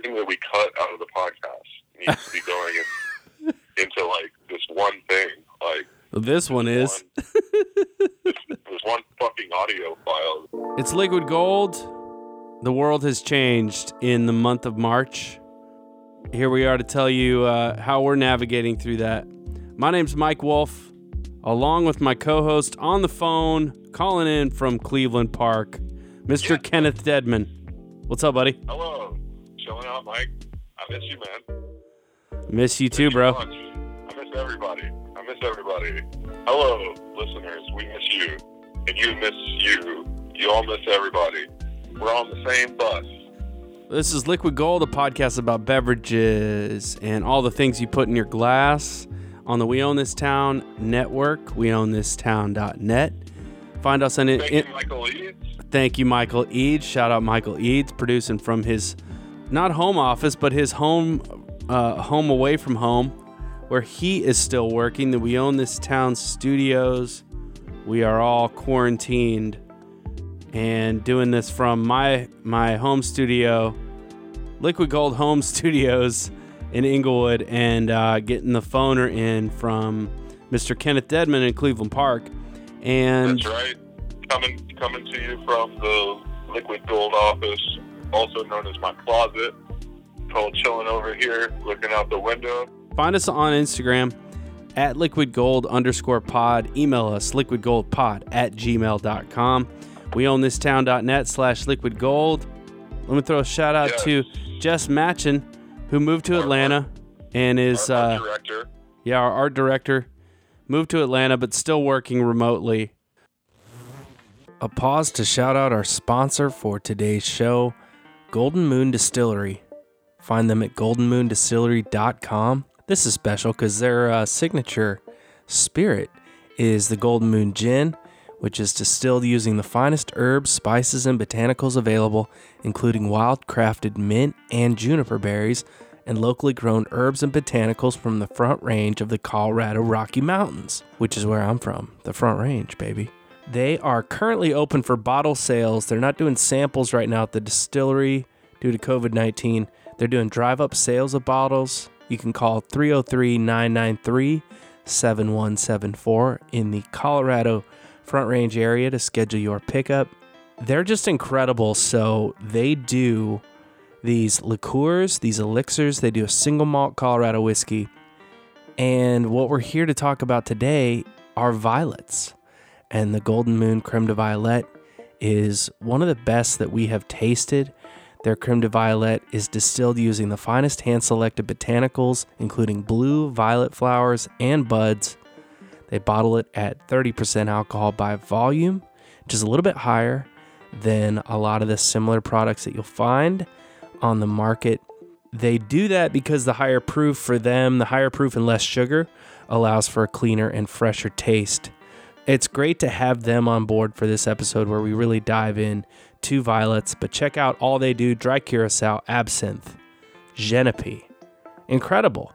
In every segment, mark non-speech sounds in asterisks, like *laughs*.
everything that we cut out of the podcast needs to be going in, *laughs* into like this one thing. Like This one is. one, this, this one fucking audio file. It's liquid gold. The world has changed in the month of March. Here we are to tell you uh, how we're navigating through that. My name's Mike Wolf, along with my co host on the phone, calling in from Cleveland Park, Mr. Yeah. Kenneth Deadman. What's up, buddy? Hello, out, Mike. I miss you, man. Miss you too, Miss bro. I miss everybody. I miss everybody. Hello, listeners. We miss you, and you miss you. You all miss everybody. We're on the same bus. This is Liquid Gold, a podcast about beverages and all the things you put in your glass on the We Own This Town network, weownthistown.net. Find us on it. Thank you, Michael Eads. Thank you, Michael Eads. Shout out Michael Eads, producing from his not home office, but his home uh, home away from home, where he is still working. That we own this town studios. We are all quarantined and doing this from my my home studio, Liquid Gold Home *laughs* Studios in Inglewood, and uh, getting the phoner in from Mr. Kenneth Deadman in Cleveland Park. And That's right. Coming coming to you from the Liquid Gold office, also known as my closet. Called chilling over here, looking out the window. Find us on Instagram at liquidgold underscore pod. Email us liquidgoldpod at gmail.com. We own this town.net slash liquidgold. Let me throw a shout out Yes. to Jess Matchin, who moved to Our- Atlanta and is, Our uh, director. yeah, our art director. Moved to Atlanta, but still working remotely. A pause to shout out our sponsor for today's show, Golden Moon Distillery. Find them at goldenmoondistillery.com. This is special because their uh, signature spirit is the Golden Moon Gin, which is distilled using the finest herbs, spices, and botanicals available, including wild crafted mint and juniper berries, and locally grown herbs and botanicals from the front range of the Colorado Rocky Mountains, which is where I'm from, the front range, baby. They are currently open for bottle sales. They're not doing samples right now at the distillery due to COVID 19. They're doing drive up sales of bottles. You can call 303 993 7174 in the Colorado Front Range area to schedule your pickup. They're just incredible. So they do these liqueurs, these elixirs. They do a single malt Colorado whiskey. And what we're here to talk about today are violets. And the Golden Moon Creme de Violet is one of the best that we have tasted. Their creme de violet is distilled using the finest hand selected botanicals, including blue, violet flowers, and buds. They bottle it at 30% alcohol by volume, which is a little bit higher than a lot of the similar products that you'll find on the market. They do that because the higher proof for them, the higher proof and less sugar, allows for a cleaner and fresher taste. It's great to have them on board for this episode where we really dive in to violets, but check out all they do dry curacao, absinthe, Genepi. Incredible.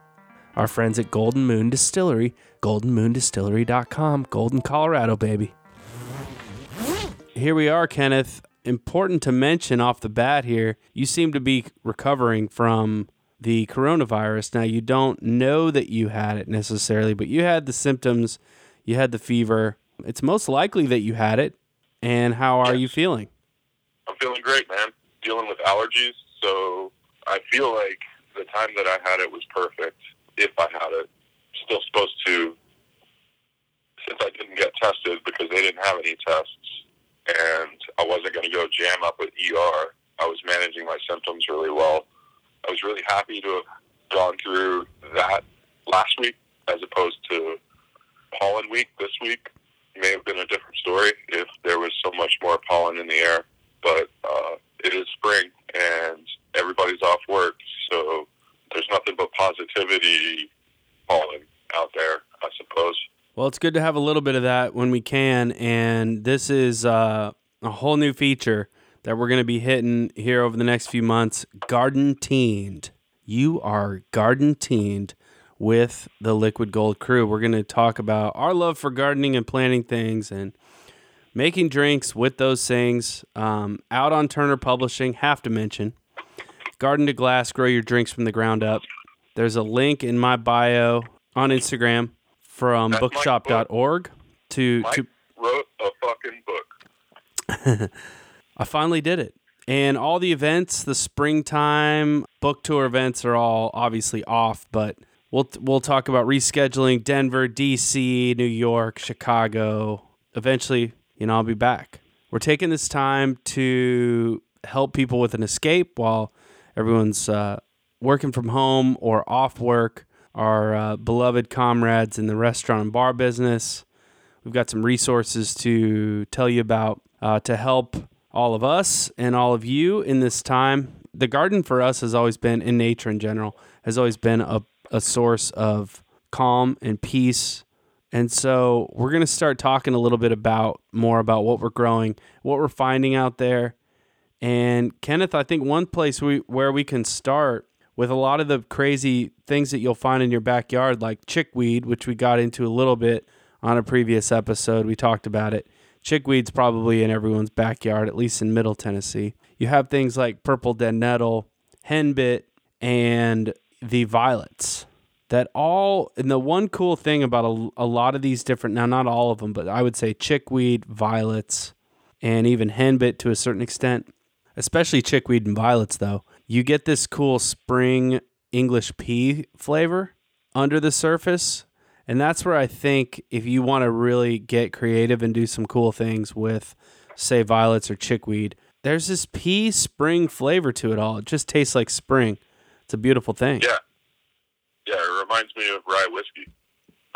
Our friends at Golden Moon Distillery, goldenmoondistillery.com, Golden, Colorado, baby. Here we are, Kenneth. Important to mention off the bat here, you seem to be recovering from the coronavirus. Now, you don't know that you had it necessarily, but you had the symptoms, you had the fever. It's most likely that you had it. And how are Yes. you feeling? I'm feeling great, man. Dealing with allergies, so I feel like the time that I had it was perfect. If I had it, still supposed to, since I didn't get tested because they didn't have any tests, and I wasn't going to go jam up with ER. I was managing my symptoms really well. I was really happy to have gone through that last week as opposed to pollen week this week. May have been a different story if there was so much more pollen in the air but uh, it is spring and everybody's off work, so there's nothing but positivity pollen out there, I suppose. Well, it's good to have a little bit of that when we can. And this is uh, a whole new feature that we're going to be hitting here over the next few months Garden Teened. You are garden teened with the Liquid Gold crew. We're going to talk about our love for gardening and planting things and making drinks with those things. Um, out on Turner Publishing, have to mention. Garden to Glass, grow your drinks from the ground up. There's a link in my bio on Instagram from That's bookshop.org to Mike to wrote a fucking book. *laughs* I finally did it. And all the events, the springtime book tour events are all obviously off, but we'll we'll talk about rescheduling Denver, DC, New York, Chicago. Eventually, you know, I'll be back. We're taking this time to help people with an escape while everyone's uh, working from home or off work. Our uh, beloved comrades in the restaurant and bar business. We've got some resources to tell you about uh, to help all of us and all of you in this time. The garden for us has always been, in nature in general, has always been a, a source of calm and peace. And so we're going to start talking a little bit about more about what we're growing, what we're finding out there. And Kenneth, I think one place we where we can start with a lot of the crazy things that you'll find in your backyard, like chickweed, which we got into a little bit on a previous episode. We talked about it. Chickweed's probably in everyone's backyard, at least in Middle Tennessee. You have things like purple dead nettle, henbit, and the violets. That all, and the one cool thing about a, a lot of these different, now not all of them, but I would say chickweed, violets, and even henbit to a certain extent, especially chickweed and violets, though, you get this cool spring English pea flavor under the surface. And that's where I think if you want to really get creative and do some cool things with, say, violets or chickweed, there's this pea spring flavor to it all. It just tastes like spring. It's a beautiful thing. Yeah. Yeah, it reminds me of rye whiskey.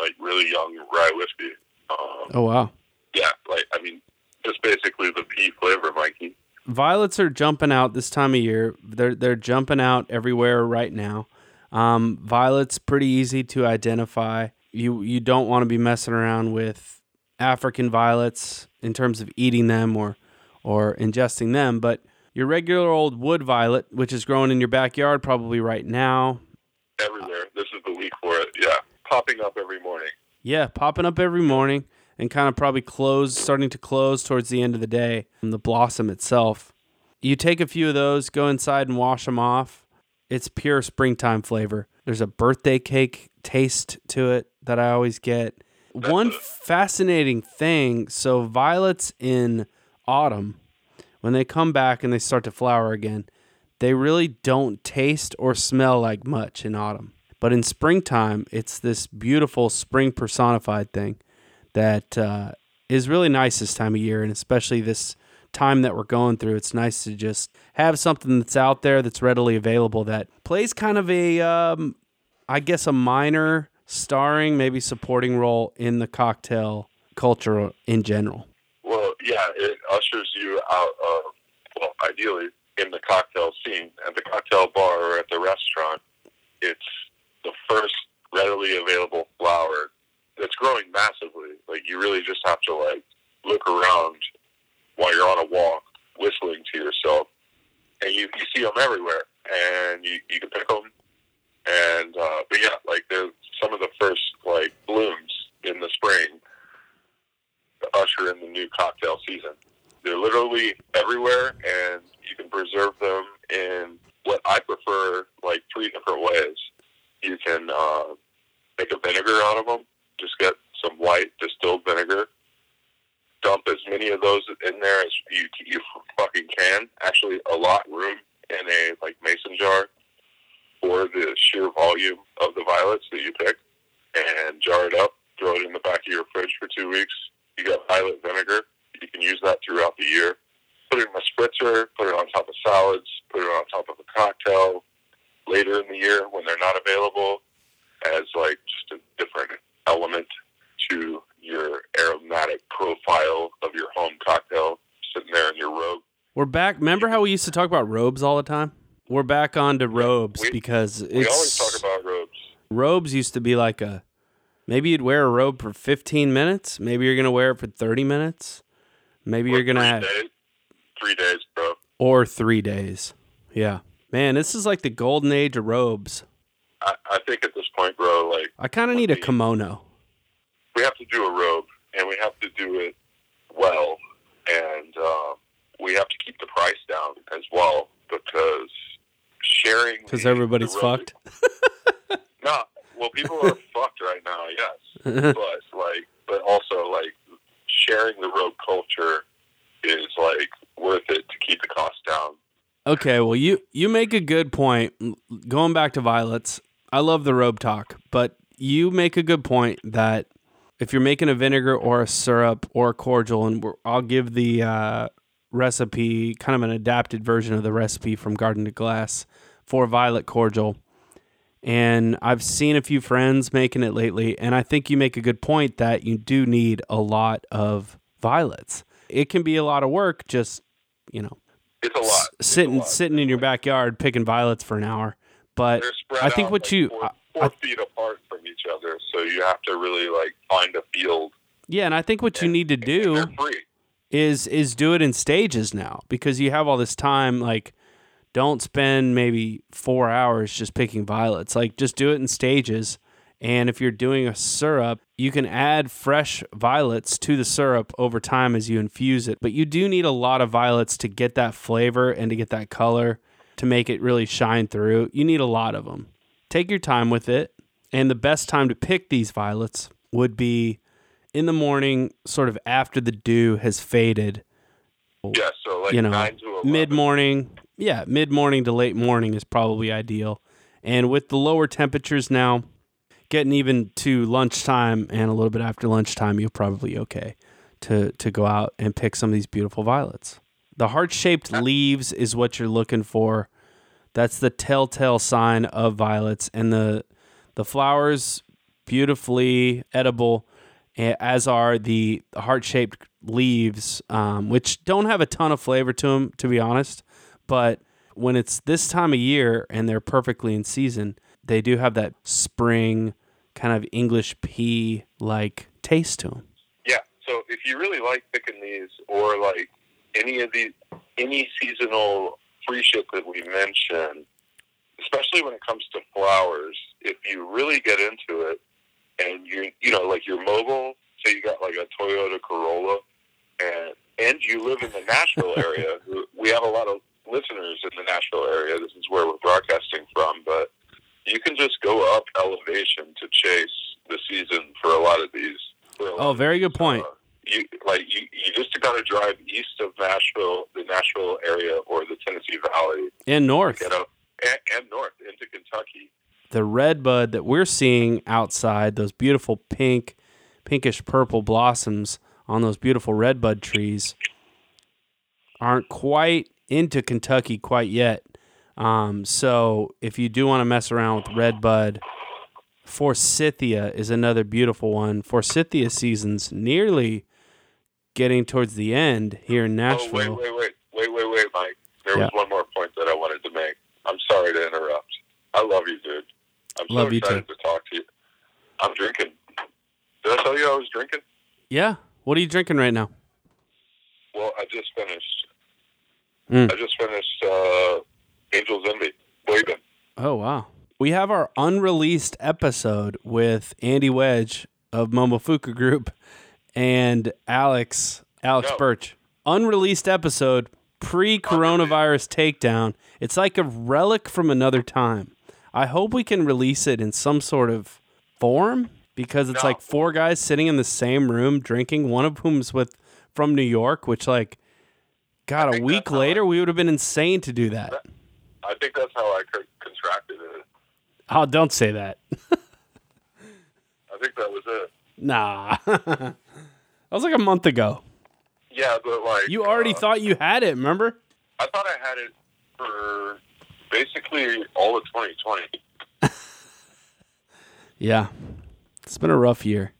Like really young rye whiskey. Um, Oh, wow. Yeah, like, I mean, just basically the pea flavor, Mikey. Violets are jumping out this time of year. They're they're jumping out everywhere right now. Um, violets pretty easy to identify. You you don't want to be messing around with African violets in terms of eating them or or ingesting them, but your regular old wood violet, which is growing in your backyard probably right now, Everywhere. This is the week for it. Yeah. Popping up every morning. Yeah, popping up every morning and kind of probably close, starting to close towards the end of the day. from The blossom itself. You take a few of those, go inside and wash them off. It's pure springtime flavor. There's a birthday cake taste to it that I always get. One fascinating thing so, violets in autumn, when they come back and they start to flower again, they really don't taste or smell like much in autumn. But in springtime, it's this beautiful spring personified thing that uh, is really nice this time of year, and especially this time that we're going through. It's nice to just have something that's out there that's readily available that plays kind of a, um, I guess, a minor starring, maybe supporting role in the cocktail culture in general. Yeah, it ushers you out of, well, ideally in the cocktail scene. At the cocktail bar or at the restaurant, it's the first readily available flower that's growing massively. Like, you really just have to, like, look around while you're on a walk, whistling to yourself. And you, you see them everywhere. And you, you can pick them. And, uh, but yeah, like, they're some of the first, like, blooms in the spring usher in the new cocktail season. They're literally everywhere, and you can preserve them in what I prefer, like three different ways. You can uh, make a vinegar out of them. Just get some white distilled vinegar. Dump as many of those in there as you you *laughs* fucking can. Actually, a lot room in a like mason jar for the sheer volume of the violets that you pick, and jar it up. Throw it in the back of your fridge for two weeks. You got violet vinegar. You can use that throughout the year. Put it in a spritzer, put it on top of salads, put it on top of a cocktail later in the year when they're not available as like just a different element to your aromatic profile of your home cocktail sitting there in your robe. We're back. Remember how we used to talk about robes all the time? We're back on to robes we- because We always it's talk about robes. robes used to be like a maybe you'd wear a robe for 15 minutes maybe you're gonna wear it for 30 minutes maybe you're gonna three have days? Three days, bro. or three days yeah man this is like the golden age of robes I, I think at this point, bro, like i kind of need a kimono we have to do a robe, and we have to do it well, and um, we have to keep the price down as well because sharing Because everybody's fucked. *laughs* No, well, people are *laughs* fucked right now, yes, but like, but also like sharing the road culture is like worth it to keep the cost down. Okay, well you you make a good point. Going back to violets, I love the robe talk, but you make a good point that if you're making a vinegar or a syrup or a cordial, and we're, I'll give the uh, recipe, kind of an adapted version of the recipe from Garden to Glass for violet cordial. And I've seen a few friends making it lately, and I think you make a good point that you do need a lot of violets. It can be a lot of work, just you know, It's a lot. It's a sitting lot. sitting in your backyard picking violets for an hour. But I think what like, you four, four I- feet apart from each other, so you have to really like find a field. yeah, and I think what you need to do is is do it in stages now because you have all this time like don't spend maybe 4 hours just picking violets. Like just do it in stages. And if you're doing a syrup, you can add fresh violets to the syrup over time as you infuse it. But you do need a lot of violets to get that flavor and to get that color to make it really shine through. You need a lot of them. Take your time with it. And the best time to pick these violets would be in the morning, sort of after the dew has faded. Yeah, so like you know, nine to eleven. Mid morning, yeah, mid morning to late morning is probably ideal. And with the lower temperatures now, getting even to lunchtime and a little bit after lunchtime, you're probably okay to to go out and pick some of these beautiful violets. The heart shaped leaves is what you're looking for. That's the telltale sign of violets, and the the flowers beautifully edible, as are the heart shaped leaves, um, which don't have a ton of flavor to them, to be honest. But when it's this time of year and they're perfectly in season, they do have that spring kind of English pea like taste to them. Yeah, so if you really like picking these, or like any of these, any seasonal free shit that we mentioned, especially when it comes to flowers, if you really get into it, and you you know like you're mobile, so you got like a Toyota Corolla, and and you live in the Nashville area, *laughs* we have a lot of listeners in the Nashville area. This is where we're broadcasting from, but you can just go up elevation to chase the season for a lot of these. lot Oh, very good point. uh, you like you, you just got to drive east of Nashville, the Nashville area, or the Tennessee Valley, And north, you know, and, and north into Kentucky. the red bud that we're seeing outside, those beautiful pink, pinkish purple blossoms on those beautiful red bud trees, aren't quite into Kentucky quite yet. Um, so if you do want to mess around with red bud, Forsythia is another beautiful one. Forsythia season's nearly getting towards the end here in Oh Nashville. wait, wait, wait, wait, wait, wait, Mike. There Yeah. was one more point that I wanted to make. I'm sorry to interrupt. I love you, dude. I'm so Love you excited to talk to you. I'm drinking. Did I tell you I was drinking? Yeah. What are you drinking right now? Well, I just finished. Mm. I just finished uh, Angel's Envy. Boyden. Oh wow. We have our unreleased episode with Andy Wedge of Momofuku Group and Alex Alex No. Birch. Unreleased episode pre-coronavirus takedown. It's like a relic from another time. I hope we can release it in some sort of form because it's No. like four guys sitting in the same room drinking, one of whom's with from New York, which like God, a week later we would have been insane to do that. I think that's how I co- contracted it. Oh, don't say that. I think that was it. Nah. *laughs* that was like a month ago. Yeah, but like You already uh, thought you had it, remember? I thought I had it for basically all of 2020. *laughs* Yeah. It's been a rough year.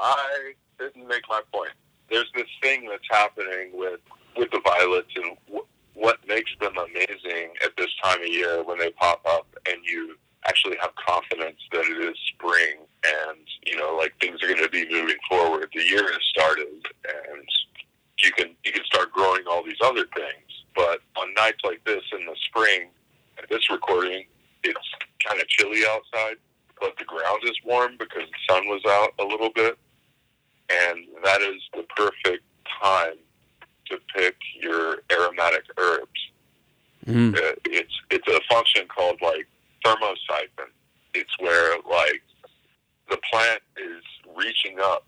I didn't make my point. There's this thing that's happening with with the violets and w- what makes them amazing at this time of year when they pop up and you actually have confidence that it is spring and you know like things are going to be moving forward. The year has started and you can you can start growing all these other things. But on nights like this in the spring, at this recording, it's kind of chilly outside, but the ground is warm because the sun was out a little bit and that is the perfect time to pick your aromatic herbs. Mm. Uh, it's it's a function called like thermosiphon. It's where like the plant is reaching up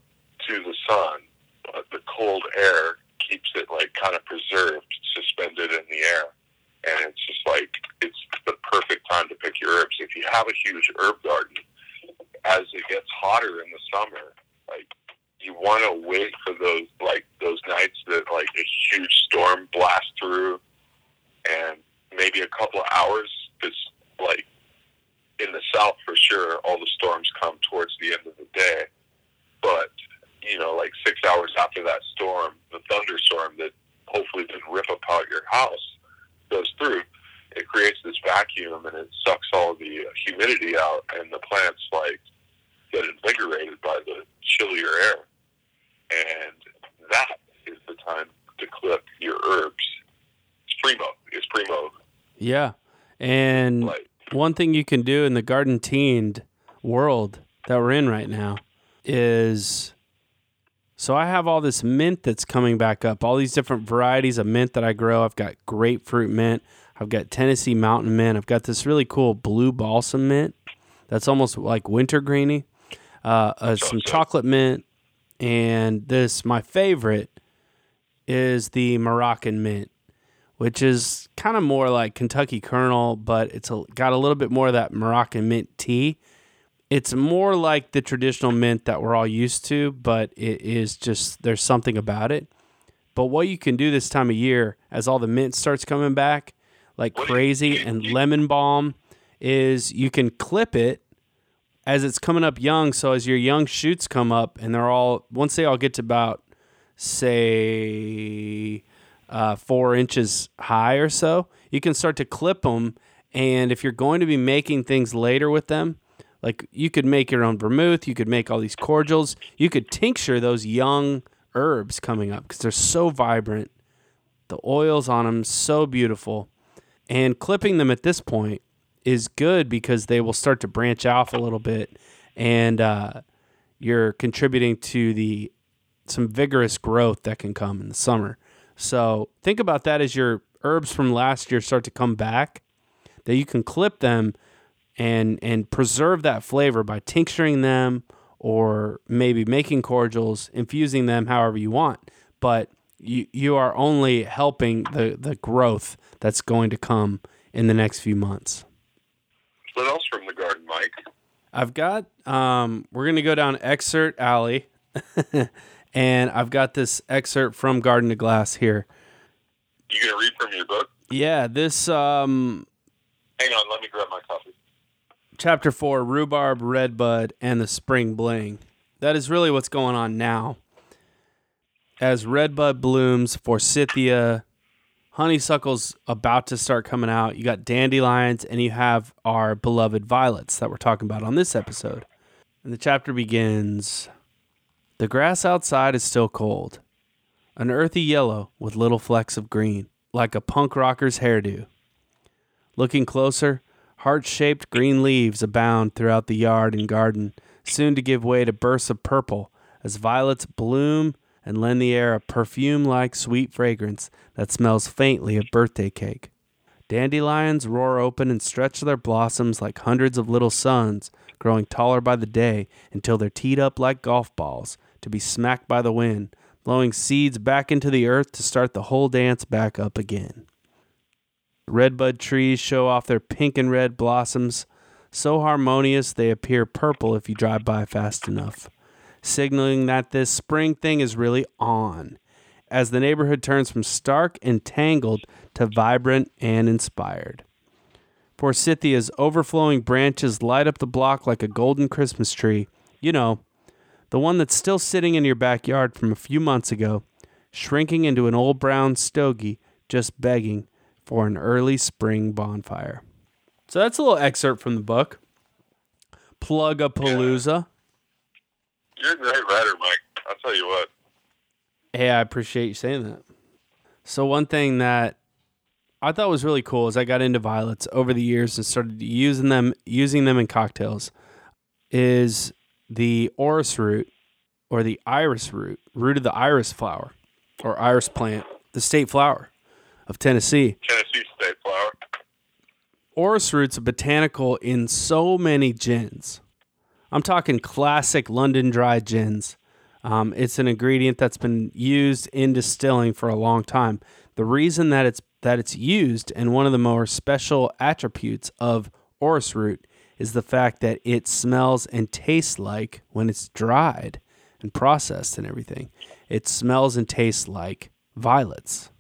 to the sun, but the cold air keeps it like kind of preserved, suspended in the air. And it's just like it's the perfect time to pick your herbs. If you have a huge herb garden, as it gets hotter in the summer, like you want to wait for those like those nights that like a huge storm blasts through, and maybe a couple of hours. Because like in the south for sure, all the storms come towards the end of the day. But you know, like six hours after that storm, the thunderstorm that hopefully didn't rip apart your house goes through. It creates this vacuum and it sucks all the humidity out, and the plants like get invigorated by the chillier air. And that is the time to clip your herbs. It's primo. It's primo. Yeah. And Like one thing you can do in the garden teened world that we're in right now is so I have all this mint that's coming back up, all these different varieties of mint that I grow. I've got grapefruit mint, I've got Tennessee mountain mint, I've got this really cool blue balsam mint that's almost like wintergreeny, uh, uh, some chocolate mint, and this my favorite is the Moroccan mint which is kind of more like Kentucky Colonel, but it's a, got a little bit more of that Moroccan mint tea. It's more like the traditional mint that we're all used to, but it is just there's something about it. But what you can do this time of year, as all the mint starts coming back like What do you- crazy, and lemon balm, is you can clip it as it's coming up young. So as your young shoots come up, and they're all once they all get to about say uh, four inches high or so, you can start to clip them. And if you're going to be making things later with them, like you could make your own vermouth, you could make all these cordials, you could tincture those young herbs coming up because they're so vibrant. The oils on them so beautiful, and clipping them at this point is good because they will start to branch off a little bit, and uh, you're contributing to the some vigorous growth that can come in the summer. So think about that as your herbs from last year start to come back, that you can clip them and and preserve that flavor by tincturing them or maybe making cordials, infusing them however you want. But you you are only helping the the growth that's going to come in the next few months. What else from the garden, Mike? I've got um we're going to go down excerpt alley *laughs* and I've got this excerpt from Garden to Glass here. You gonna read from your book? Yeah, this um Hang on, let me grab my copy. chapter 4 rhubarb redbud and the spring bling that is really what's going on now as redbud blooms forsythia honeysuckle's about to start coming out. You got dandelions and you have our beloved violets that we're talking about on this episode. And the chapter begins the grass outside is still cold. An earthy yellow with little flecks of green like a punk rocker's hairdo. Looking closer Heart shaped green leaves abound throughout the yard and garden, soon to give way to bursts of purple as violets bloom and lend the air a perfume like sweet fragrance that smells faintly of birthday cake. Dandelions roar open and stretch their blossoms like hundreds of little suns, growing taller by the day until they're teed up like golf balls to be smacked by the wind, blowing seeds back into the earth to start the whole dance back up again. Redbud trees show off their pink and red blossoms, so harmonious they appear purple if you drive by fast enough, signaling that this spring thing is really on, as the neighborhood turns from stark and tangled to vibrant and inspired. Forsythia's overflowing branches light up the block like a golden Christmas tree. You know, the one that's still sitting in your backyard from a few months ago, shrinking into an old brown stogie, just begging for an early spring bonfire. So that's a little excerpt from the book. Plug a palooza. You're a great writer, Mike. I'll tell you what. Hey, I appreciate you saying that. So one thing that I thought was really cool is I got into violets over the years and started using them using them in cocktails is the orris root or the iris root, root of the iris flower or iris plant, the state flower of Tennessee. Tennessee State flower. orris root's a botanical in so many gins. I'm talking classic London dry gins. Um, it's an ingredient that's been used in distilling for a long time. The reason that it's that it's used and one of the more special attributes of orris root is the fact that it smells and tastes like when it's dried and processed and everything. It smells and tastes like violets.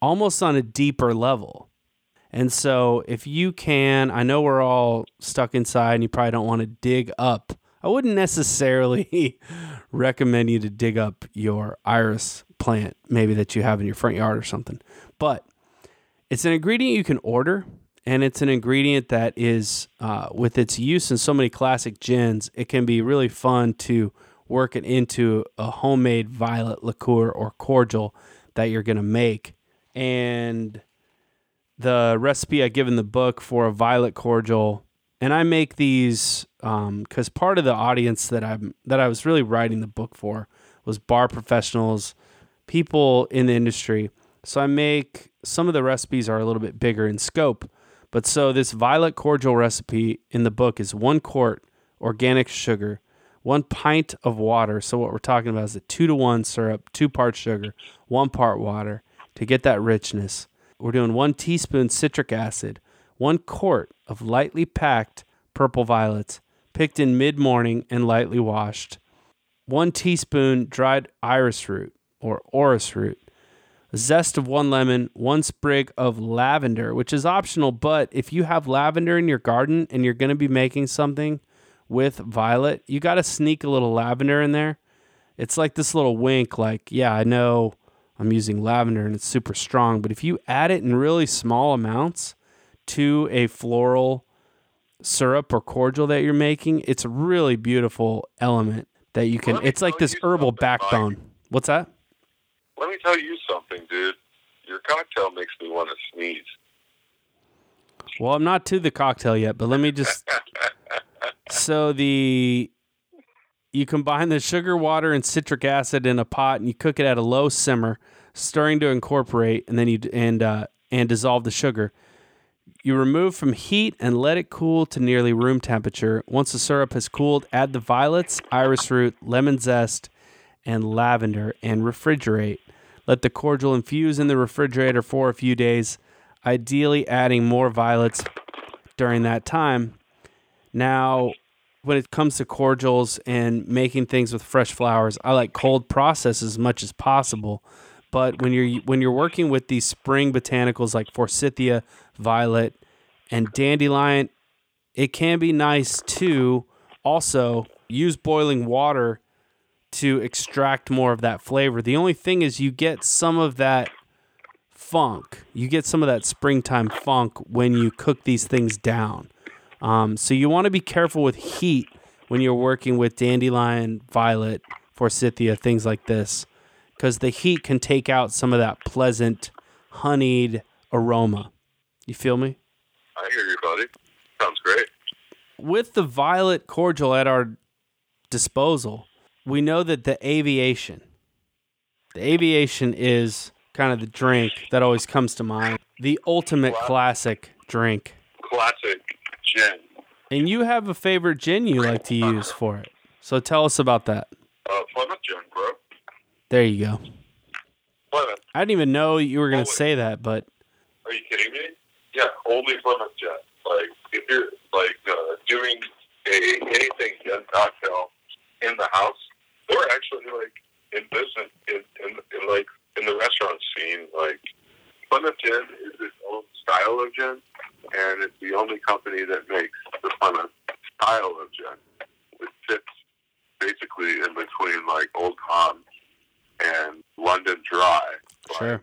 Almost on a deeper level. And so if you can, I know we're all stuck inside and you probably don't want to dig up. I wouldn't necessarily *laughs* recommend you to dig up your iris plant, maybe that you have in your front yard or something. But it's an ingredient you can order, and it's an ingredient that is, uh, with its use in so many classic gins, it can be really fun to work it into a homemade violet liqueur or cordial that you're going to make. And the recipe I give in the book for a violet cordial, and I make these because um, part of the audience that I'm that I was really writing the book for was bar professionals, people in the industry. So I make some of the recipes are a little bit bigger in scope. But so this violet cordial recipe in the book is one quart organic sugar, one pint of water. So what we're talking about is a two to one syrup, two parts sugar, one part water to get that richness. We're doing one teaspoon citric acid, one quart of lightly packed purple violets, picked in mid morning and lightly washed, one teaspoon dried iris root or orris root, a zest of one lemon, one sprig of lavender, which is optional, but if you have lavender in your garden and you're going to be making something with violet, you got to sneak a little lavender in there. It's like this little wink, like, yeah, I know I'm using lavender and it's super strong, but if you add it in really small amounts to a floral syrup or cordial that you're making, it's a really beautiful element that you can. It's like this herbal backbone. Mike. What's that? Let me tell you something, dude. Your cocktail makes me want to sneeze. Well, I'm not to the cocktail yet, but let me just. *laughs* so the you combine the sugar, water, and citric acid in a pot, and you cook it at a low simmer, stirring to incorporate, and then you and uh, and dissolve the sugar. You remove from heat and let it cool to nearly room temperature. Once the syrup has cooled, add the violets, iris root, lemon zest, and lavender and refrigerate. Let the cordial infuse in the refrigerator for a few days, ideally adding more violets during that time. Now, when it comes to cordials and making things with fresh flowers, I like cold process as much as possible. But when you're when you're working with these spring botanicals like forsythia, violet, and dandelion, it can be nice to also use boiling water to extract more of that flavor. The only thing is you get some of that funk. You get some of that springtime funk when you cook these things down. Um, so you want to be careful with heat when you're working with dandelion, violet, forsythia, things like this because the heat can take out some of that pleasant, honeyed aroma. You feel me? I hear you, buddy. Sounds great. With the violet cordial at our disposal, we know that the aviation, the aviation is kind of the drink that always comes to mind. The ultimate classic, classic drink. Classic gin. And you have a favorite gin you like to *laughs* use for it. So tell us about that. Uh, Plymouth gin, bro. There you go. Plymouth. I didn't even know you were going to say that, but. Are you kidding me? Yeah, only Plymouth Jet. Like if you're like uh, doing a anything gin cocktail in the house, or actually like in business in, in, in like in the restaurant scene, like Plymouth Gin is its own style of gin, and it's the only company that makes the Plymouth style of gin. It sits basically in between like Old Tom and London Dry. Sure.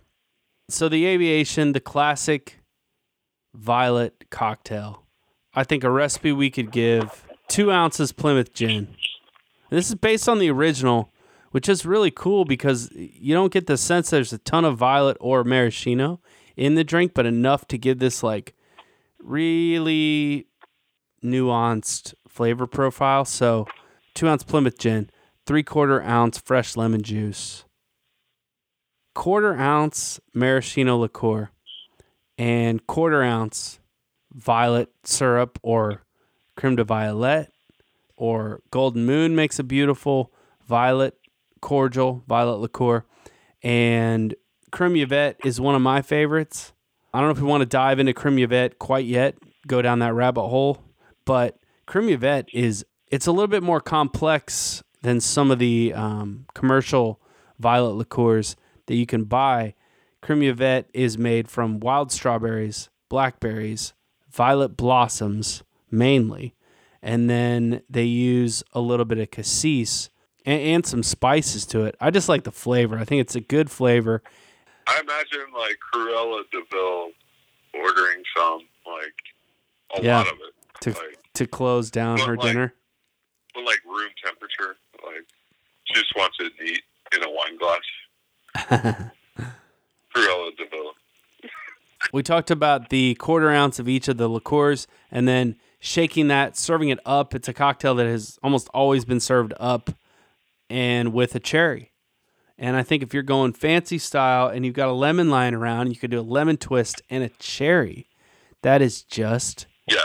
So the aviation, the classic violet cocktail. I think a recipe we could give two ounces Plymouth gin. This is based on the original, which is really cool because you don't get the sense there's a ton of violet or maraschino in the drink, but enough to give this like really nuanced flavor profile. So, two ounce Plymouth gin, three quarter ounce fresh lemon juice, quarter ounce maraschino liqueur, and quarter ounce violet syrup or creme de violet, or Golden Moon makes a beautiful violet cordial, violet liqueur, and Creme Yvette is one of my favorites. I don't know if we want to dive into Creme Yvette quite yet, go down that rabbit hole, but Creme Yvette is it's a little bit more complex than some of the um, commercial violet liqueurs that you can buy. Creme Yvette is made from wild strawberries, blackberries, violet blossoms mainly, and then they use a little bit of cassis and, and some spices to it. I just like the flavor. I think it's a good flavor. I imagine like Cruella de Vil ordering some, like a Yeah. lot of it, To like to close down her like- dinner. but like room temperature. Like she just wants it neat in a wine glass. *laughs* We talked about the quarter ounce of each of the liqueurs and then shaking that, serving it up. It's a cocktail that has almost always been served up and with a cherry. And I think if you're going fancy style and you've got a lemon lying around, you could do a lemon twist and a cherry. That is just Yeah,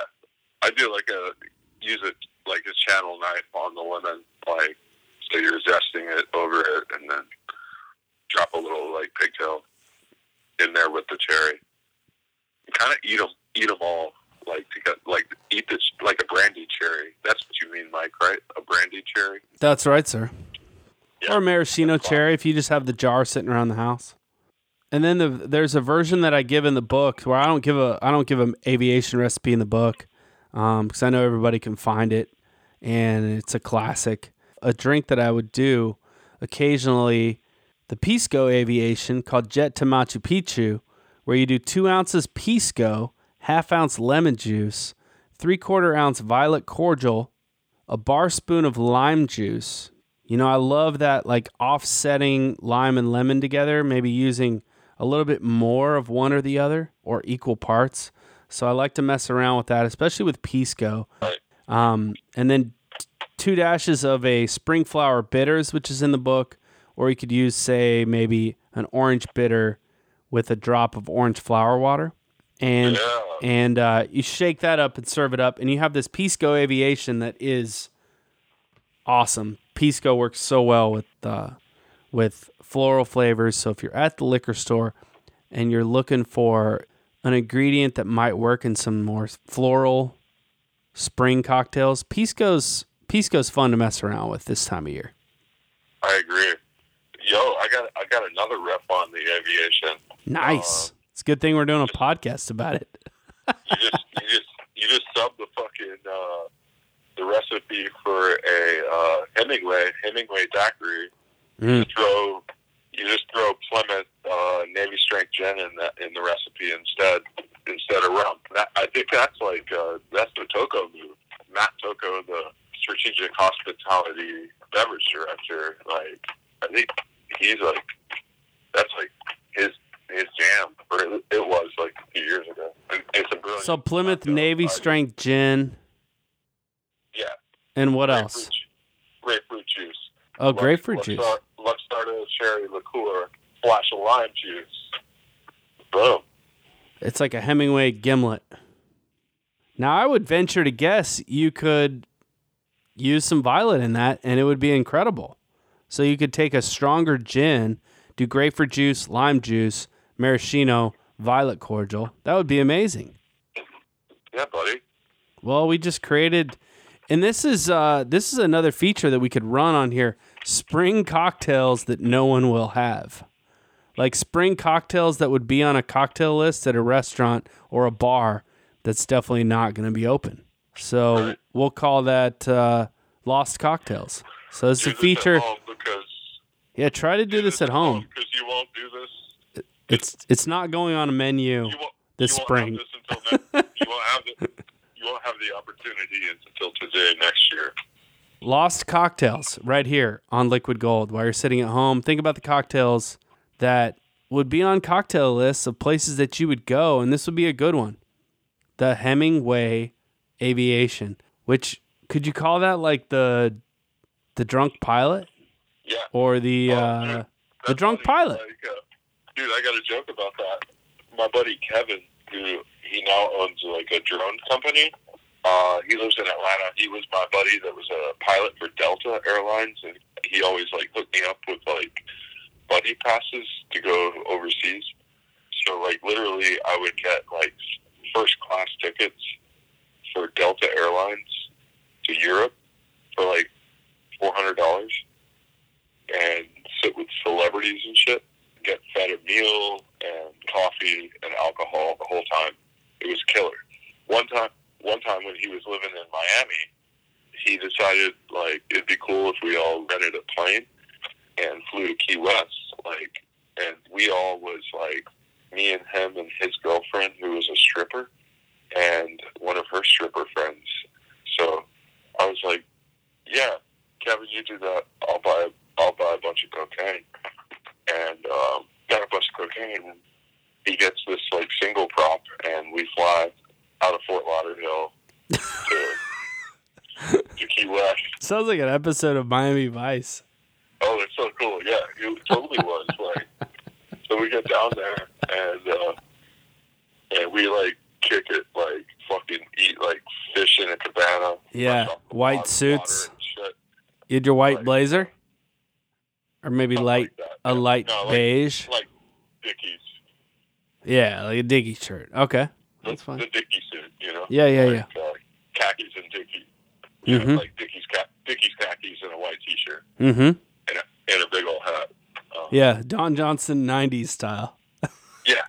I do like a use it like a channel knife on the lemon, like so you're zesting it over it, and then drop a little like pigtail in there with the cherry. Kind of eat them, eat them all, like to get like eat this like a brandy cherry. That's what you mean, Mike, right? A brandy cherry. that's right, sir. Yeah. Or maraschino cherry if you just have the jar sitting around the house. And then the, there's a version that I give in the book where I don't give a I don't give an aviation recipe in the book um, because I know everybody can find it and it's a classic. A drink that I would do occasionally, the Pisco Aviation called Jet to Machu Picchu, where you do two ounces Pisco, half ounce lemon juice, three quarter ounce violet cordial, a bar spoon of lime juice. You know, I love that like offsetting lime and lemon together, maybe using a little bit more of one or the other or equal parts. So I like to mess around with that, especially with Pisco. Um, and then two dashes of a spring flower bitters, which is in the book, or you could use, say, maybe an orange bitter with a drop of orange flower water. And Yeah. and uh, you shake that up and serve it up, and you have this Pisco Aviation that is awesome. Pisco works so well with uh, with floral flavors. So if you're at the liquor store and you're looking for an ingredient that might work in some more floral spring cocktails, Pisco's Pisco's fun to mess around with this time of year. I agree. Yo, I got I got another rep on the aviation. Nice. it's a good thing we're doing a podcast about it. *laughs* you just you just you just sub the fucking uh, the recipe for a uh, Hemingway Hemingway daiquiri. Mm. You throw you just throw Plymouth uh, Navy strength gin in that in the recipe instead instead of rum. That, I think that's like uh, that's the Tocco move. Matt Tocco, the strategic hospitality beverage director. Like I think he's like that's like his his jam, or it, it was like a few years ago. It's a brilliant. So Plymouth. Navy strength gin Yeah. and what grapefruit else? ju- Grapefruit juice. Oh, grapefruit juice. Luxardo cherry liqueur, flash of lime juice. Boom. It's like a Hemingway gimlet. Now, I would venture to guess you could use some violet in that and it would be incredible. So you could take a stronger gin, do grapefruit juice, lime juice, maraschino, violet cordial. That would be amazing. Yeah, buddy. Well, we just created and this is uh this is another feature that we could run on here. Spring cocktails that no one will have. Like spring cocktails that would be on a cocktail list at a restaurant or a bar that's definitely not going to be open. So we'll call that uh, lost cocktails. So it's a feature. At home because Yeah, try to do this at home. Because you won't do this. It's it's not going on a menu won't. this spring. This you won't have the. You won't have the opportunity until today next year. Lost cocktails right here on Liquid Gold while you're sitting at home. Think about the cocktails that would be on cocktail lists of places that you would go, and this would be a good one. The Hemingway Aviation, which could you call that like the the drunk pilot Yeah. or the Oh, uh, dude, the drunk funny. pilot? Like, uh, dude, I got a joke about that. My buddy Kevin, who he now owns like a drone company. Uh, he lives in Atlanta. He was my buddy that was a pilot for Delta Airlines, and he always like hooked me up with like buddy passes to go overseas. So like literally, I would get like first class tickets for Delta Airlines to Europe for like four hundred dollars, and sit with celebrities and shit. Get fed a meal and coffee and alcohol the whole time. It was killer. One time, one time when he was living in Miami, he decided like it'd be cool if we all rented a plane and flew to Key West. Like, and we all was like me and him and his girlfriend who was a stripper and one of her stripper friends. So I was like, yeah, Kevin, you do that. I'll buy I'll buy a bunch of cocaine. And um, got a bunch of cocaine. And he gets this like single prop, and we fly out of Fort Lauderdale to, *laughs* to Key West. Sounds like an episode of Miami Vice. Oh, it's so cool. Yeah, it totally was. *laughs* Like, so we get down there, and uh, and we like kick it, like fucking eat like fish in a cabana. Yeah, Fresh off the white suits. You had your white Like- blazer, or maybe Something light like a Yeah. light No, like- beige. like Dickies. Yeah, like a Diggy shirt. Okay, The, that's fine. The Dickie suit, you know. Yeah, yeah, like, yeah. Uh, khakis and Dickie. You know, Mhm. like Dickies, ca- Dickies khakis and a white T-shirt Mm-hmm. and a, and a big old hat. Um, Yeah, Don Johnson '90s style. Yeah.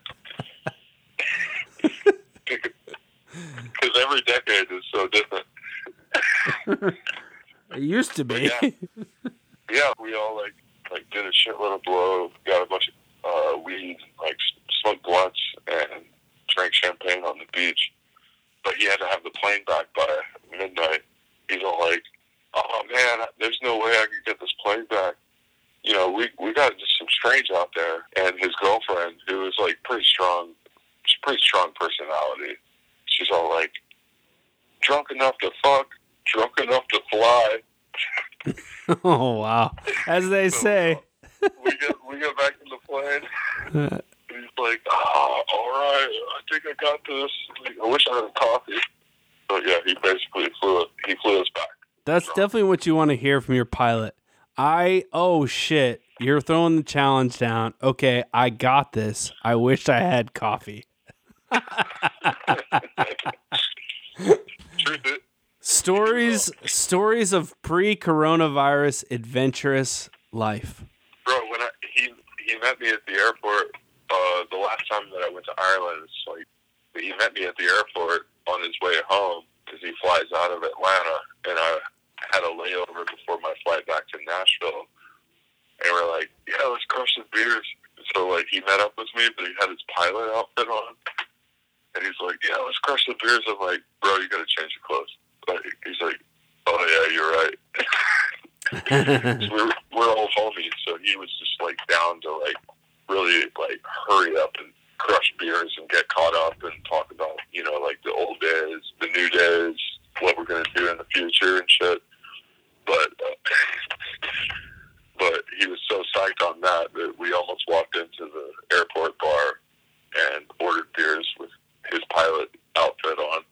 Because *laughs* every decade is so different. *laughs* It used to be. Yeah. Yeah, we all like like did a shitload of blow, got a bunch of uh, weed, like smoked blunts, and drank champagne on the beach. But he had to have the plane back by midnight. He's all like, "Oh man, there's no way I could get this plane back." You know, we we got just some strange out there, and his girlfriend, who was like pretty strong, she's pretty strong personality. She's all like, "Drunk enough to fuck, drunk enough to fly." *laughs* *laughs* oh wow, as they So, say. uh, we get we get back in the plane. *laughs* He's like, oh, all right, I think I got this. Like, I wish I had a coffee. But yeah, he basically flew it. He flew us back. That's definitely what you want to hear from your pilot. I oh shit, you're throwing the challenge down. Okay, I got this. I wish I had coffee. *laughs* Truth it. Stories stories of pre-coronavirus adventurous life. Bro, when I, he he met me at the airport, uh, the last time that I went to Ireland, like he met me at the airport on his way home because he flies out of Atlanta, and I had a layover before my flight back to Nashville, and we're like, yeah, let's crush some beers. So like he met up with me, but he had his pilot outfit on, and he's like, yeah, let's crush the beers. I'm like, bro, you gotta change your clothes. Like, he's like, oh yeah, you're right. *laughs* we're we're all homies, so he was just like down to like really like hurry up and crush beers and get caught up and talk about you know like the old days, the new days, what we're gonna do in the future and shit. But uh, *laughs* but he was so psyched on that that we almost walked into the airport bar and ordered beers with his pilot outfit on.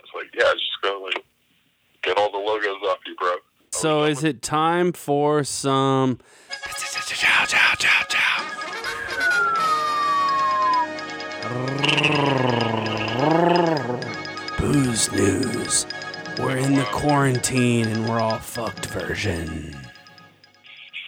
It's like, yeah, just go like get all the logos off you, bro. So is it time for some booze news? We're in the quarantine and we're all fucked version.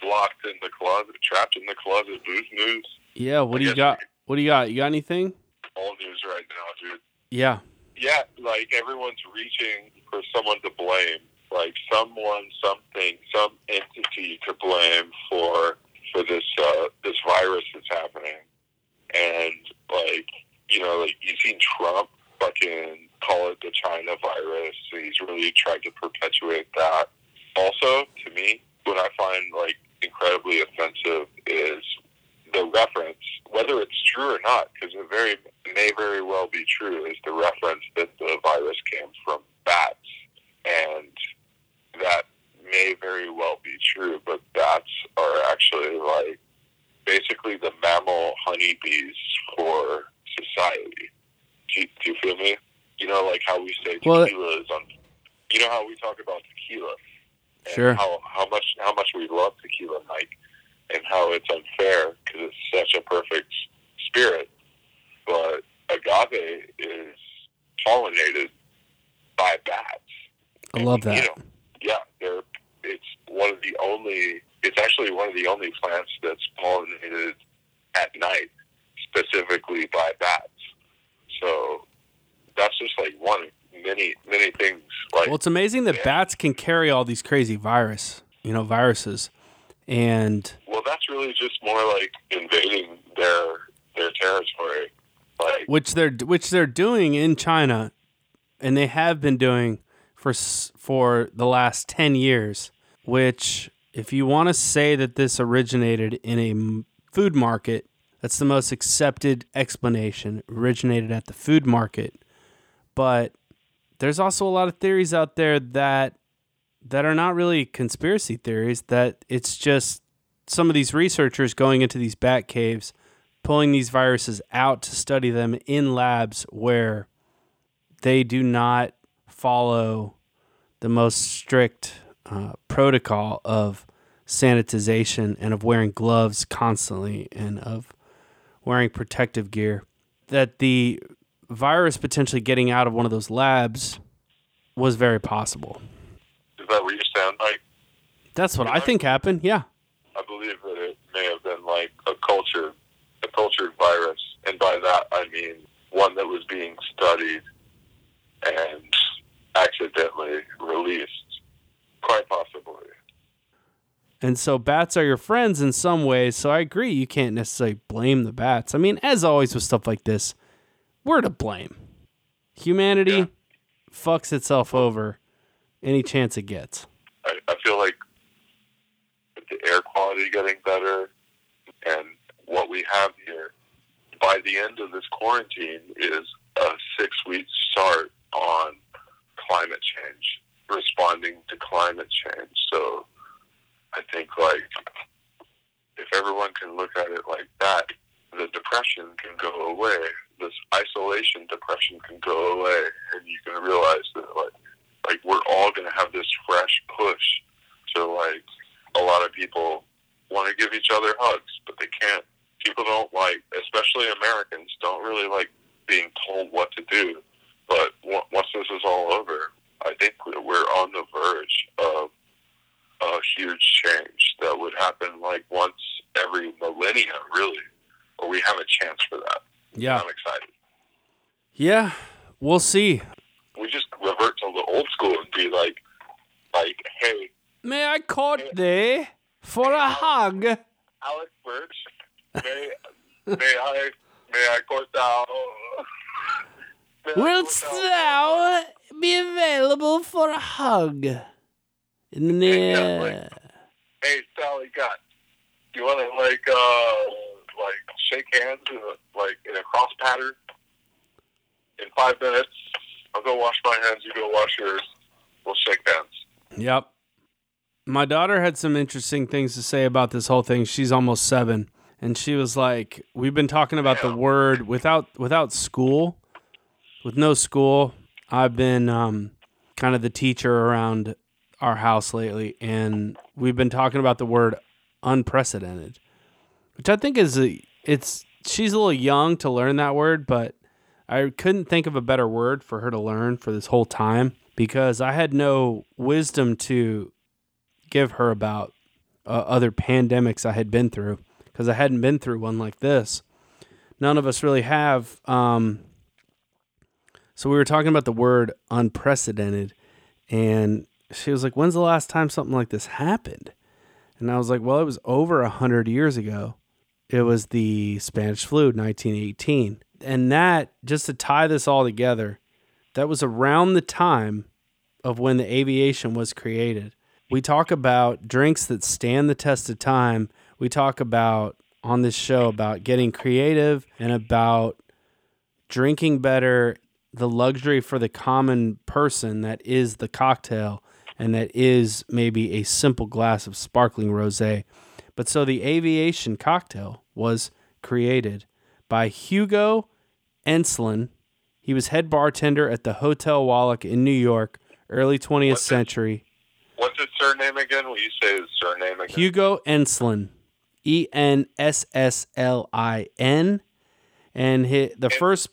locked in the closet, trapped in the closet, booth news. Yeah, what do you got? What do you got? You got anything? All news right now, dude. Yeah. Yeah, like everyone's reaching for someone to blame, like someone, something, some entity to blame for for this uh, this virus that's happening. And like you know, like you've seen Trump fucking call it the China virus. He's really tried to perpetuate that. Also, to me, what I find like incredibly offensive is the reference, whether it's true or not, because it very may very well be true, is the reference that the virus came from bats, and that may very well be true. But bats are actually like basically the mammal honeybees for society. Do you, do you Well- tequila is on. You know how we talk about tequila, and Sure. How how much how much we love tequila, Mike, and how it's unfair because it's such a perfect spirit, but agave is pollinated by bats. I love that. You know, yeah, they're, it's one of the only. It's actually one of the only plants that's pollinated at night, specifically by bats. So that's just like one of many many things. Like Well, it's amazing that Yeah. bats can carry all these crazy virus, you know, viruses. And well, that's really just more like invading their their territory. Like which they're which they're doing in China and they have been doing for for the last 10 years, which if you want to say that this originated in a food market, that's the most accepted explanation. Originated at the food market. But there's also a lot of theories out there that that are not really conspiracy theories that it's just some of these researchers going into these bat caves pulling these viruses out to study them in labs where they do not follow the most strict uh, protocol of sanitization and of wearing gloves constantly and of wearing protective gear. That the virus potentially getting out of one of those labs was very possible. is that what you sound like? That's what I think happened. Yeah. I believe that it may have been like a cultured, a cultured virus, and by that I mean one that was being studied and accidentally released, quite possibly. And so bats are your friends in some ways. So I agree. You can't necessarily blame the bats. I mean, as always with stuff like this, we're to blame. Humanity Yeah. fucks itself over any chance it gets. I, I feel like the air quality getting better and what we have here, by the end of this quarantine is a six week start on climate change, responding to climate change. So I think like if everyone can look at it like that, the depression can go away. This isolation depression can go away, and you can realize that like like we're all going to have this fresh push to like a lot of people want to give each other hugs, but they can't. People don't like, especially Americans, don't really like being told what to do. But once this is all over, I think we're on the verge of a huge change that would happen like once every millennia, really, or we have a chance for that. Yeah. I'm excited. Yeah. We'll see. We just revert to the old school and be like, like, hey, May I court thee for a hug? Alex Birch, may may I may I court thou? *laughs* May I Wilt thou be available for a hug? In the Yeah, near. like- Hey, Sally, got you want to like uh like shake hands in a, like in a cross pattern in five minutes? I'll go wash my hands. You go wash yours. We'll shake hands. Yep. My daughter had some interesting things to say about this whole thing. She's almost seven, and she was like, "We've been talking about the word without without school, with no school. I've been um, kind of the teacher around our house lately, and we've been talking about the word unprecedented, which I think is a, it's she's a little young to learn that word, but I couldn't think of a better word for her to learn for this whole time because I had no wisdom to give her about uh, other pandemics I had been through because I hadn't been through one like this. None of us really have. Um, so we were talking about the word unprecedented, and she was like, "When's the last time something like this happened?" And I was like, "Well, it was over a hundred years ago. It was the Spanish flu, 1918." And that, just to tie this all together, that was around the time of when the aviation was created. We talk about drinks that stand the test of time. We talk about on this show about getting creative and about drinking better, the luxury for the common person that is the cocktail and that is maybe a simple glass of sparkling rosé. But so the aviation cocktail was created by Hugo Ensslin He was head bartender at the Hotel Wallick in New York, early 20th What's century. What's his surname again? Will you say his surname again? Hugo Ensslin, E N S S L I N, and hi the first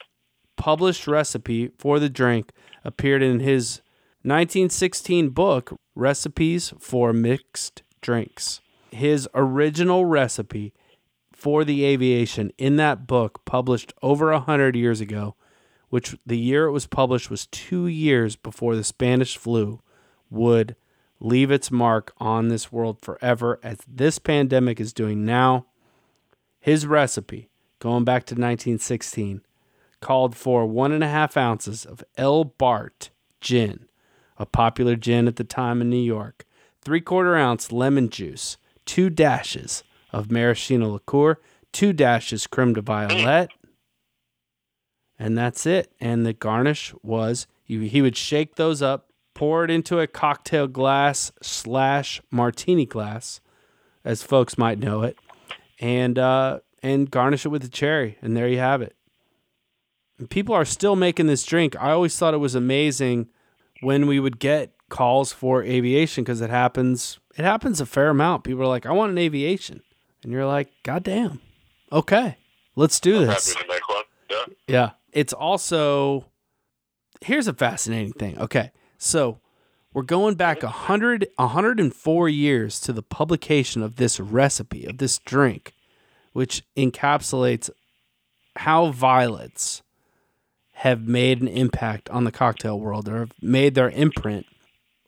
published recipe for the drink appeared in his 1916 book, Recipes for Mixed Drinks. His original recipe for the aviation in that book, published over a hundred years ago, which the year it was published was two years before the Spanish flu, would leave its mark on this world forever, as this pandemic is doing now. His recipe, going back to 1916, called for one and a half ounces of El Bart gin, a popular gin at the time in New York, three quarter ounce lemon juice, two dashes of maraschino liqueur, two dashes creme de violette, and that's it. And the garnish was he, he would shake those up, pour it into a cocktail glass slash martini glass, as folks might know it, and uh, and garnish it with a cherry, and there you have it. People are still making this drink. I always thought it was amazing when we would get calls for aviation because it happens. It happens a fair amount. People are like, "I want an aviation," and you're like, "God damn, okay, let's do this." Make one. Yeah. Yeah. It's also here's a fascinating thing. Okay. So we're going back 100 104 years to the publication of this recipe of this drink which encapsulates how violets have made an impact on the cocktail world or have made their imprint.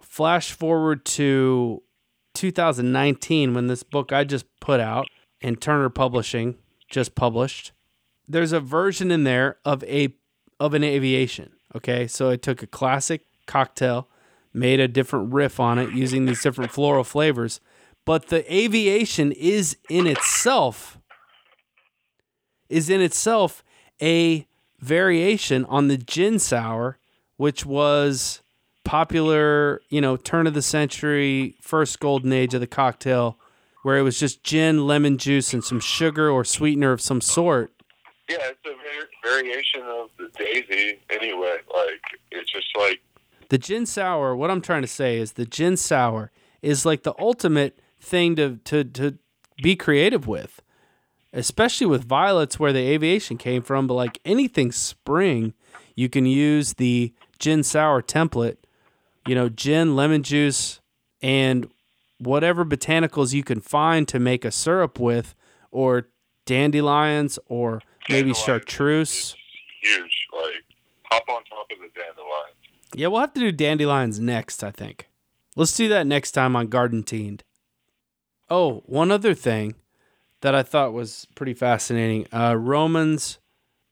Flash forward to 2019 when this book I just put out and Turner Publishing just published there's a version in there of a of an aviation. Okay, so I took a classic cocktail, made a different riff on it using these different floral flavors, but the aviation is in itself is in itself a variation on the gin sour, which was popular, you know, turn of the century, first golden age of the cocktail, where it was just gin, lemon juice, and some sugar or sweetener of some sort. Yeah, it's a var- variation of the daisy anyway. Like, it's just like, The gin sour, what I'm trying to say is the gin sour is like the ultimate thing to to to be creative with. Especially with violets where the aviation came from, but like anything spring, you can use the gin sour template, you know, gin, lemon juice, and whatever botanicals you can find to make a syrup with, or dandelions, or maybe Dandelions. chartreuse. huge. Like, hop on top of the dandelion. Yeah, we'll have to do dandelions next, I think. Let's do that next time on Garden Teened. Oh, one other thing that I thought was pretty fascinating. Uh, Romans,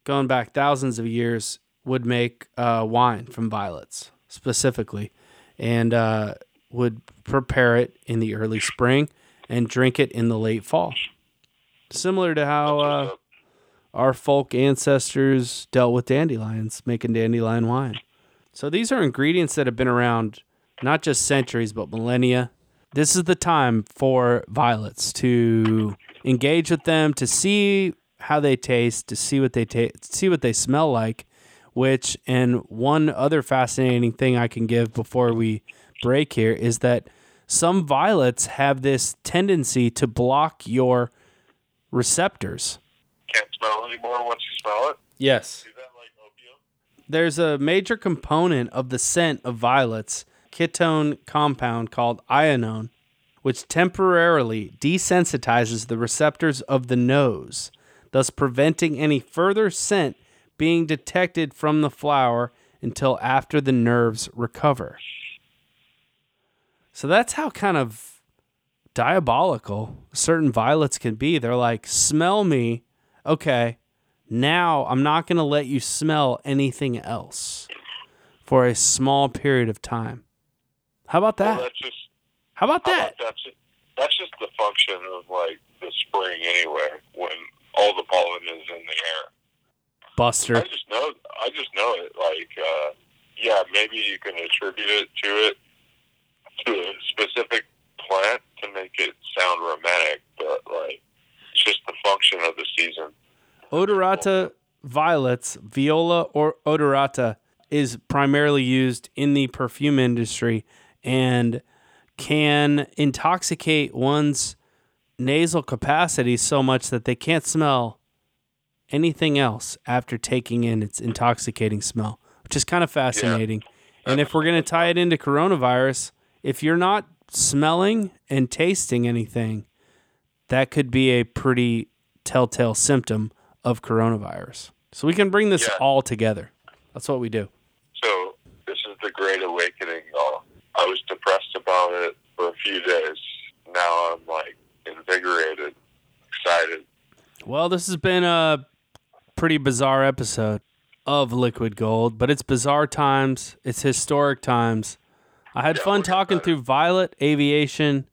going back thousands of years, would make uh, wine from violets specifically and uh, would prepare it in the early spring and drink it in the late fall. Similar to how uh, our folk ancestors dealt with dandelions, making dandelion wine. So these are ingredients that have been around not just centuries, but millennia. This is the time for violets to engage with them, to see how they taste, to see what they ta- see what they smell like. Which and one other fascinating thing I can give before we break here is that some violets have this tendency to block your receptors. Can't smell anymore once you smell it. Yes. Like opium? there's a major component of the scent of violets, ketone compound called ionone, which temporarily desensitizes the receptors of the nose, thus preventing any further scent being detected from the flower until after the nerves recover. So that's how kind of diabolical certain violets can be. They're like, smell me. Okay, now I'm not going to let you smell anything else for a small period of time. How about Well, that? just How about how that? about that's just, that's just the function of like the spring anyway, when all the pollen is in the air. Buster. I just know I just know it. Like, uh, yeah, maybe you can attribute it to it to a specific plant to make it sound romantic, but like it's just the function of the season. Odorata violets, Viola or odorata, is primarily used in the perfume industry and can intoxicate one's nasal capacity so much that they can't smell anything else after taking in its intoxicating smell, which is kind of fascinating. And if we're going to tie it into coronavirus, if you're not smelling and tasting anything, that could be a pretty telltale symptom of coronavirus. So we can bring this Yeah. all together. That's what we do. So this is the great awakening. y'all. I was about it for a few days. Now I'm like invigorated, excited. Well, this has been a pretty bizarre episode of Liquid Gold, but it's bizarre times, it's historic times. I had Yeah, fun talking better. through Violet Aviation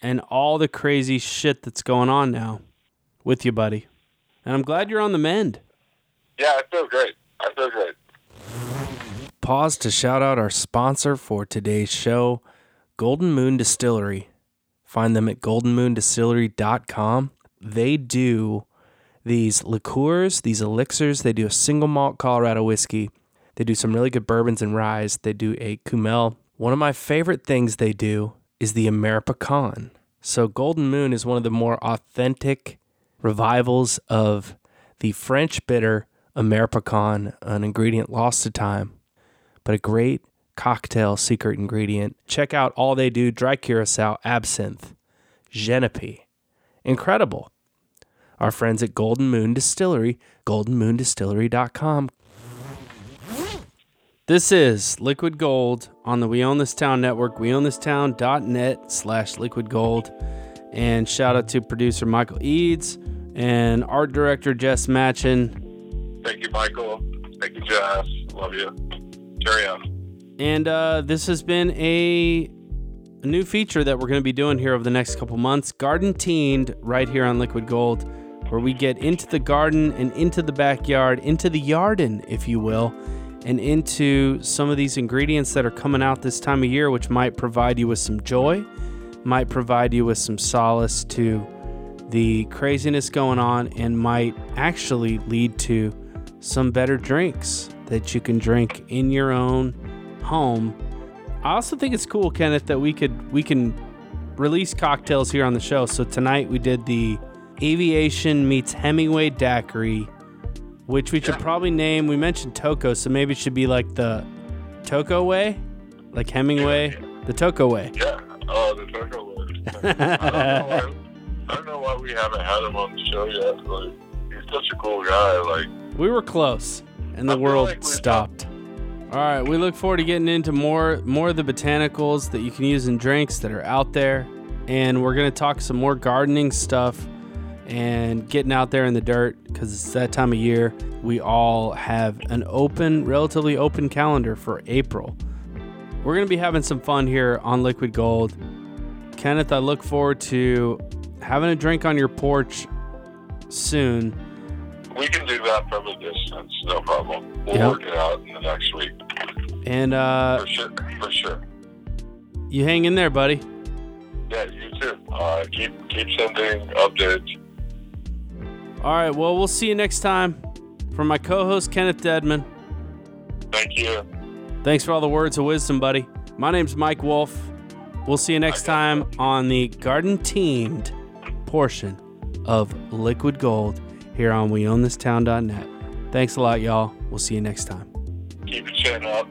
and all the crazy shit that's going on now with you, buddy. And I'm glad you're on the mend. Yeah, I feel great. I feel great. Pause to shout out our sponsor for today's show, Golden Moon Distillery. Find them at goldenmoondistillery.com. They do these liqueurs, these elixirs. They do a single malt Colorado whiskey. They do some really good bourbons and ryes. They do a Kümmel. One of my favorite things they do is the Amer Picon. So Golden Moon is one of the more authentic revivals of the French bitter Amer Picon, an ingredient lost to time but a great cocktail secret ingredient. Check out all they do dry curacao, absinthe, genepi. Incredible. Our friends at Golden Moon Distillery, goldenmoondistillery.com. This is Liquid Gold on the We Own This Town network, weownthistown.net slash liquid gold. And shout out to producer Michael Eads and art director Jess Matchin. Thank you, Michael. Thank you, Jess. Love you. Carry on. And uh, this has been a, new feature that we're going to be doing here over the next couple months Garden Teened right here on Liquid Gold, where we get into the garden and into the backyard, into the yarden, if you will, and into some of these ingredients that are coming out this time of year, which might provide you with some joy, might provide you with some solace to the craziness going on, and might actually lead to some better drinks that you can drink in your own home. I also think it's cool, Kenneth, that we could we can release cocktails here on the show. So tonight we did the Aviation meets Hemingway Daiquiri, which we should probably name. We mentioned Tocco, so maybe it should be like the Tocco way, like Hemingway, the Tocco way. Yeah. Oh, the Turco way. *laughs* I don't know why. I don't know why we haven't had him on the show yet. Like, he's such a cool guy. Like, We were close, and the world like stopped. All right, we look forward to getting into more more of the botanicals that you can use in drinks that are out there, and we're gonna talk some more gardening stuff and getting out there in the dirt because it's that time of year. We all have an open, relatively open calendar for April. We're gonna be having some fun here on Liquid Gold. Kenneth, I look forward to having a drink on your porch soon. We can do that from a distance. No problem. We'll Yeah. work it out in the next week. And uh, For sure. For sure. you hang in there, buddy. Yeah, you too. Uh, keep keep sending updates. All right, well, we'll see you next time. From my co host, Kenneth Dedman, Thank you. thanks for all the words of wisdom, buddy. My name's Mike Wolf. We'll see you next time on the garden teamed portion of Liquid Gold here on WeOwnThisTown.net. Thanks a lot, y'all. We'll see you next time. Keep your chin up.